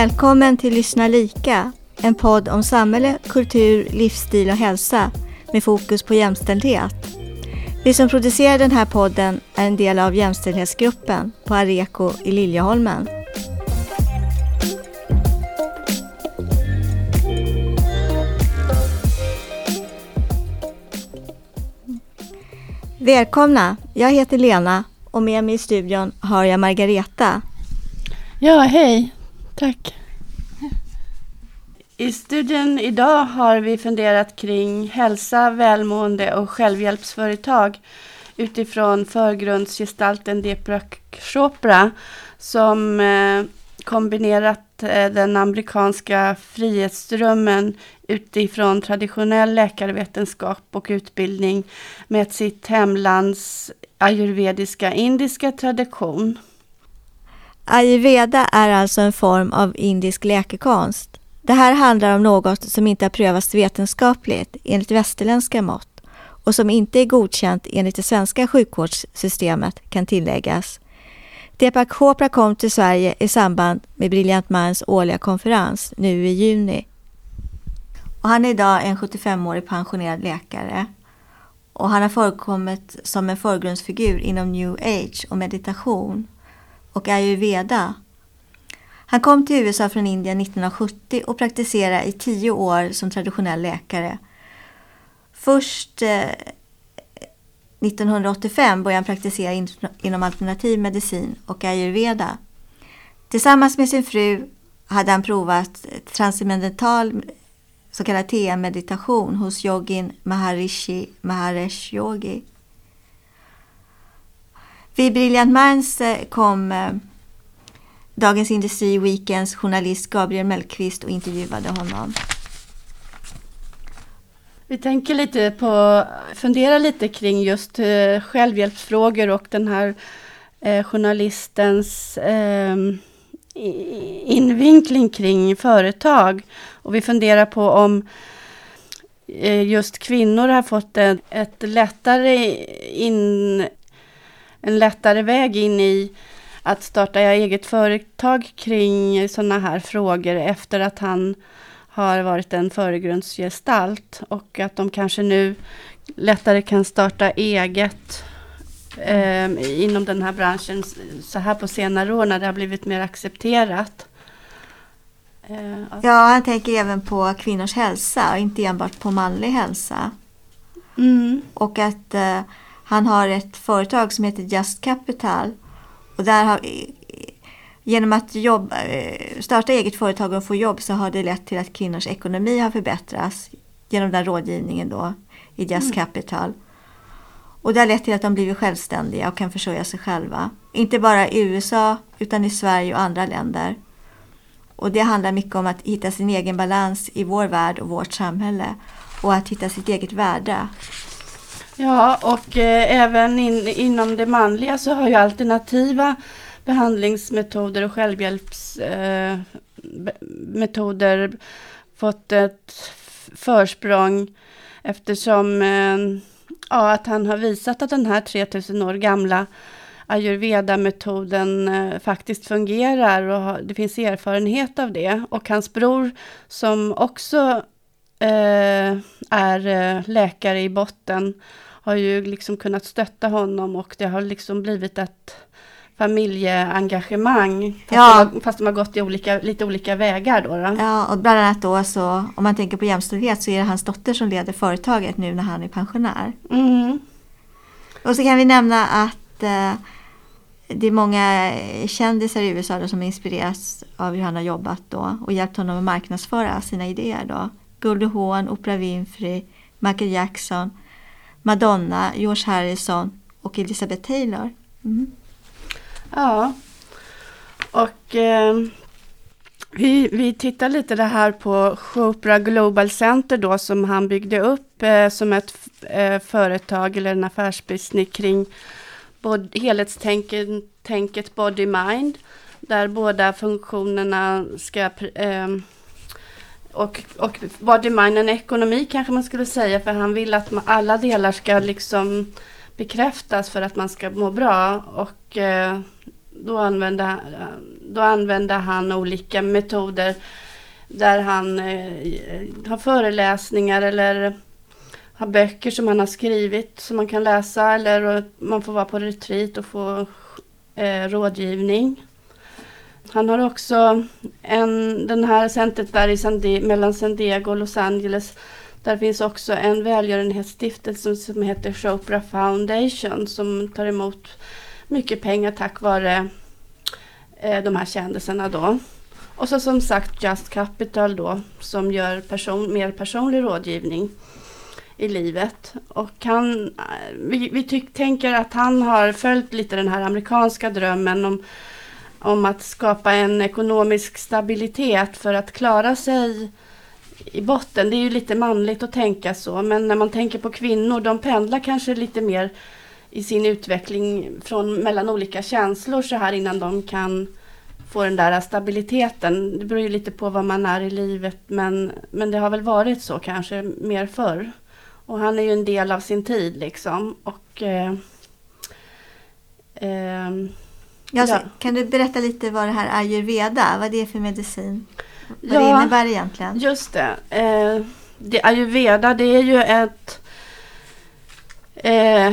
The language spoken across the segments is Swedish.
Välkommen till Lyssna lika, en podd om samhälle, kultur, livsstil och hälsa med fokus på jämställdhet. Vi som producerar den här podden är en del av jämställdhetsgruppen på Areko i Liljeholmen. Välkomna! Jag heter Lena och med mig i studion har jag Margareta. Ja, hej. Tack. I studien idag har vi funderat kring hälsa, välmående och självhjälpsföretag utifrån förgrundsgestalten Deepak Chopra som eh, kombinerat eh, den amerikanska frihetsdrömmen utifrån traditionell läkarvetenskap och utbildning med sitt hemlands ayurvediska indiska tradition. Ayurveda är alltså en form av indisk läkekonst. Det här handlar om något som inte har prövats vetenskapligt enligt västerländska mått och som inte är godkänt enligt det svenska sjukvårdssystemet kan tilläggas. Deepak Chopra kom till Sverige i samband med Brilliant Minds årliga konferens nu i juni. Och han är idag en 75-årig pensionerad läkare. Och han har förekommit som en förgrundsfigur inom new age och meditation och ayurveda. Han kom till USA från Indien 1970 och praktiserade i tio år som traditionell läkare. Först eh, 1985 började han praktisera in, inom alternativ medicin och ayurveda. Tillsammans med sin fru hade han provat transcendental så kallad TM-meditation hos yogin Maharishi Maharesh Yogi. Vid Brilliant Minds eh, kom eh, Dagens Industri Weekends journalist Gabriel Mellqvist och intervjuade honom. Vi tänker lite på, fundera lite kring just eh, självhjälpsfrågor och den här eh, journalistens eh, invinkling kring företag. Och vi funderar på om eh, just kvinnor har fått ett, ett lättare in, en lättare väg in i att starta eget företag kring sådana här frågor efter att han har varit en föregrundsgestalt och att de kanske nu lättare kan starta eget eh, inom den här branschen så här på senare år när det har blivit mer accepterat. Eh, ja, han tänker även på kvinnors hälsa och inte enbart på manlig hälsa. Mm. Och att eh, han har ett företag som heter Just Capital. Och där har, genom att jobba, eh, starta eget företag och få jobb så har det lett till att kvinnors ekonomi har förbättrats genom den rådgivningen då i Just mm. Capital. Och det har lett till att de blivit självständiga och kan försörja sig själva. Inte bara i USA utan i Sverige och andra länder. Och det handlar mycket om att hitta sin egen balans i vår värld och vårt samhälle. Och att hitta sitt eget värde. Ja, och eh, även in, inom det manliga så har ju alternativa behandlingsmetoder och självhjälpsmetoder eh, fått ett försprång eftersom eh, ja, att han har visat att den här 3000 år gamla ayurveda-metoden eh, faktiskt fungerar och det finns erfarenhet av det. Och hans bror som också eh, är eh, läkare i botten har ju liksom kunnat stötta honom och det har liksom blivit ett familjeengagemang. Fast, ja. de, fast de har gått i olika, lite olika vägar då, då. Ja, och bland annat då så om man tänker på jämställdhet så är det hans dotter som leder företaget nu när han är pensionär. Mm. Och så kan vi nämna att eh, det är många kändisar i USA som inspireras av hur han har jobbat då och hjälpt honom att marknadsföra sina idéer då. Goldie Hawn, Oprah Winfrey, Michael Jackson, Madonna, George Harrison och Elizabeth Taylor. Mm. Ja, och eh, vi, vi tittar lite det här på Chopra Global Center då som han byggde upp eh, som ett eh, företag eller en affärsbusiness kring bod, helhetstänket body-mind. Där båda funktionerna ska eh, och, och body, mind en ekonomi kanske man skulle säga för han vill att man, alla delar ska liksom bekräftas för att man ska må bra. Och eh, då, använde, eh, då använde han olika metoder där han eh, har föreläsningar eller har böcker som han har skrivit som man kan läsa eller man får vara på retreat och få eh, rådgivning. Han har också en, den här centret där i San Di, mellan San Diego och Los Angeles. Där finns också en välgörenhetsstiftelse som heter Chopra Foundation som tar emot mycket pengar tack vare eh, de här kändisarna då. Och så som sagt Just Capital då som gör person, mer personlig rådgivning i livet. Och han, eh, vi, vi tyck, tänker att han har följt lite den här amerikanska drömmen om, om att skapa en ekonomisk stabilitet för att klara sig i botten. Det är ju lite manligt att tänka så, men när man tänker på kvinnor, de pendlar kanske lite mer i sin utveckling från mellan olika känslor så här innan de kan få den där stabiliteten. Det beror ju lite på vad man är i livet men, men det har väl varit så kanske mer förr. Och han är ju en del av sin tid liksom. Och, eh, eh, ja. Kan du berätta lite vad det här ayurveda, vad det är för medicin? Vad ja, det innebär egentligen? Just det. Eh, det ayurveda det är ju ett eh,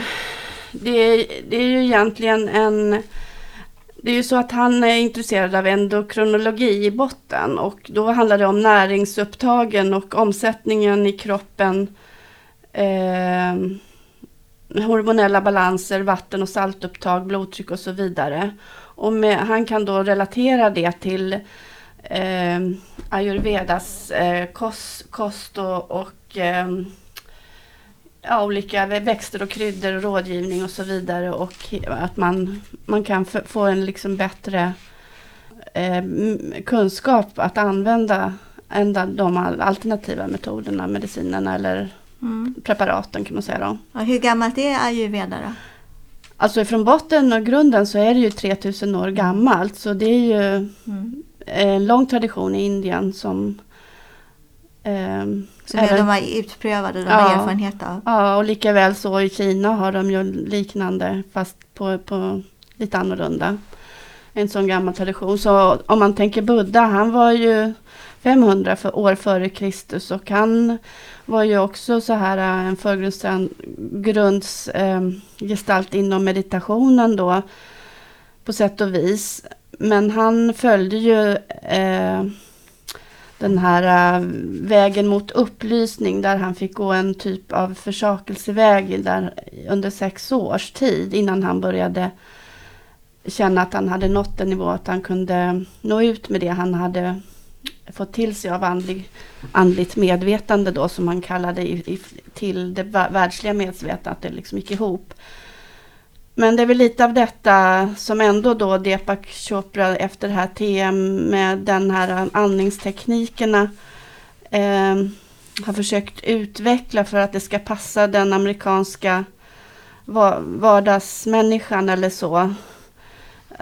det, är, det är ju egentligen en det är ju så att han är intresserad av endokronologi i botten och då handlar det om näringsupptagen och omsättningen i kroppen eh, hormonella balanser, vatten och saltupptag, blodtryck och så vidare. Och med, han kan då relatera det till eh, ayurvedas eh, kost, kost och, och eh, ja, olika växter och kryddor och rådgivning och så vidare. Och att man, man kan få en liksom bättre eh, kunskap att använda än de alternativa metoderna, medicinerna eller mm. preparaten kan man säga. Då. Ja, hur gammalt är ayurveda då? Alltså från botten och grunden så är det ju 3000 år gammalt. Så det är ju mm. en lång tradition i Indien som eh, som även, de har utprövade, de ja, har erfarenhet av. Ja, och lika väl så i Kina har de ju liknande fast på, på lite annorlunda. En sån gammal tradition. Så om man tänker Buddha, han var ju 500 för, år före Kristus och han var ju också så här eh, en förgrundsgestalt eh, inom meditationen då på sätt och vis. Men han följde ju eh, den här uh, vägen mot upplysning där han fick gå en typ av försakelseväg där, under sex års tid innan han började känna att han hade nått en nivå att han kunde nå ut med det han hade fått till sig av andlig, andligt medvetande då som han kallade i, i, till det världsliga medvetandet, att det liksom gick ihop. Men det är väl lite av detta som ändå då Deepak Chopra efter det här TM med den här andningsteknikerna eh, har försökt utveckla för att det ska passa den amerikanska vardagsmänniskan eller så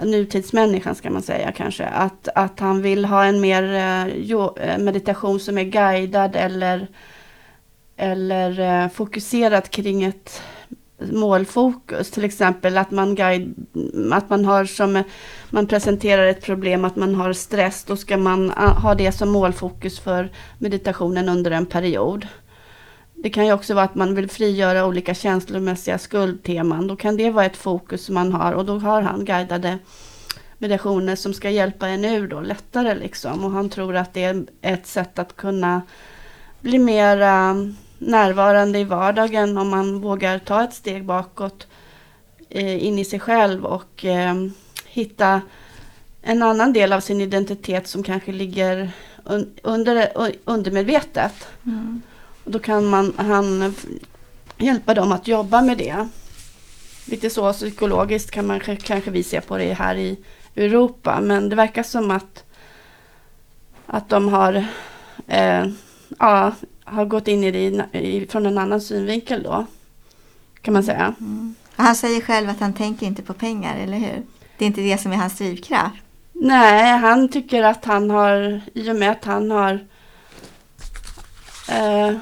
nutidsmänniskan ska man säga kanske. Att, att han vill ha en mer eh, eh, meditation som är guidad eller, eller eh, fokuserad kring ett målfokus. Till exempel att man, guide, att man har som man presenterar ett problem, att man har stress. Då ska man ah, ha det som målfokus för meditationen under en period. Det kan ju också vara att man vill frigöra olika känslomässiga skuldteman. Då kan det vara ett fokus som man har och då har han guidade meditationer som ska hjälpa en ur då lättare liksom. Och han tror att det är ett sätt att kunna bli mer närvarande i vardagen om man vågar ta ett steg bakåt eh, in i sig själv och eh, hitta en annan del av sin identitet som kanske ligger un under, eh, undermedvetet. Mm. Och då kan man, han hjälpa dem att jobba med det. Lite så psykologiskt kan man kanske vi se på det här i Europa. Men det verkar som att, att de har, eh, ja, har gått in i det i, från en annan synvinkel då. Kan man säga. Mm. Han säger själv att han tänker inte på pengar, eller hur? Det är inte det som är hans drivkraft. Nej, han tycker att han har, i och med att han har eh,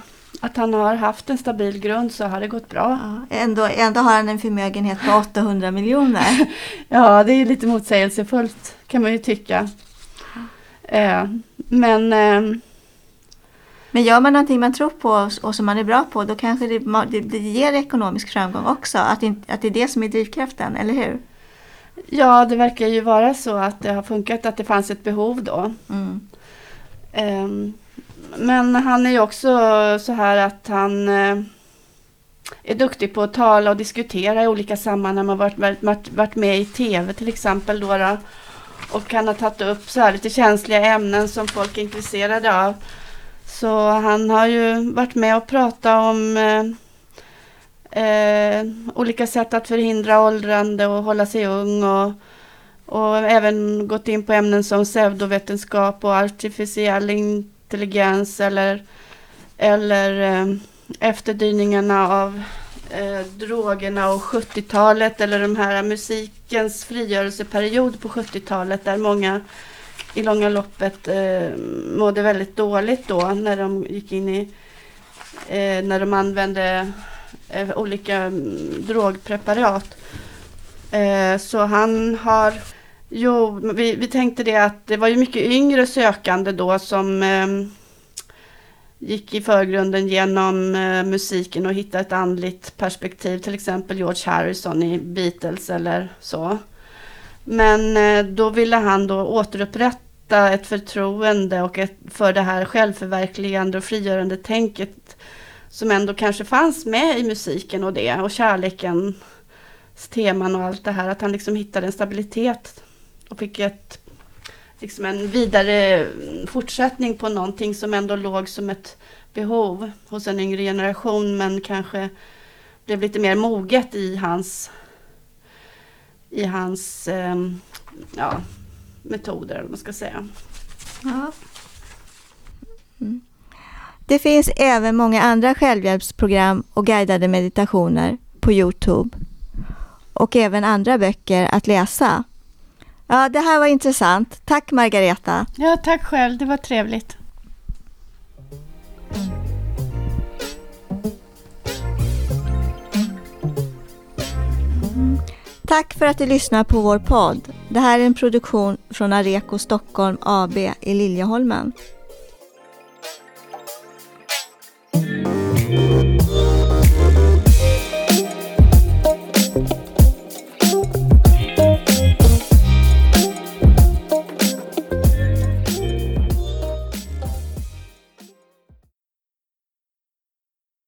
att han har haft en stabil grund så har det gått bra. Ja, ändå, ändå har han en förmögenhet på 800 miljoner. ja, det är lite motsägelsefullt kan man ju tycka. Eh, men eh, men gör man någonting man tror på och som man är bra på då kanske det, det, det ger ekonomisk framgång också. Att, att det är det som är drivkraften, eller hur? Ja, det verkar ju vara så att det har funkat, att det fanns ett behov då. Mm. Um, men han är ju också så här att han eh, är duktig på att tala och diskutera i olika sammanhang. Han har varit, varit, varit med i tv till exempel. Då, då och han har tagit upp så här lite känsliga ämnen som folk är intresserade av. Så han har ju varit med och pratat om eh, eh, olika sätt att förhindra åldrande och hålla sig ung. Och, och även gått in på ämnen som pseudovetenskap och artificiell intelligens eller, eller eh, efterdyningarna av eh, drogerna och 70-talet eller de här musikens frigörelseperiod på 70-talet där många i långa loppet eh, mådde väldigt dåligt då när de gick in i eh, när de använde eh, olika mm, drogpreparat. Eh, så han har Jo, vi, vi tänkte det att det var ju mycket yngre sökande då som eh, gick i förgrunden genom eh, musiken och hittade ett andligt perspektiv. Till exempel George Harrison i Beatles eller så. Men eh, då ville han då återupprätta ett förtroende och ett, för det här självförverkligande och frigörande tänket som ändå kanske fanns med i musiken och det och kärlekens teman och allt det här. Att han liksom hittade en stabilitet och fick ett, liksom en vidare fortsättning på någonting som ändå låg som ett behov hos en yngre generation men kanske blev lite mer moget i hans i hans eh, ja, metoder, eller man ska säga. Ja. Mm. Det finns även många andra självhjälpsprogram och guidade meditationer på Youtube och även andra böcker att läsa. Ja, det här var intressant. Tack Margareta. Ja, tack själv. Det var trevligt. Tack för att du lyssnar på vår podd. Det här är en produktion från Areco Stockholm AB i Liljeholmen.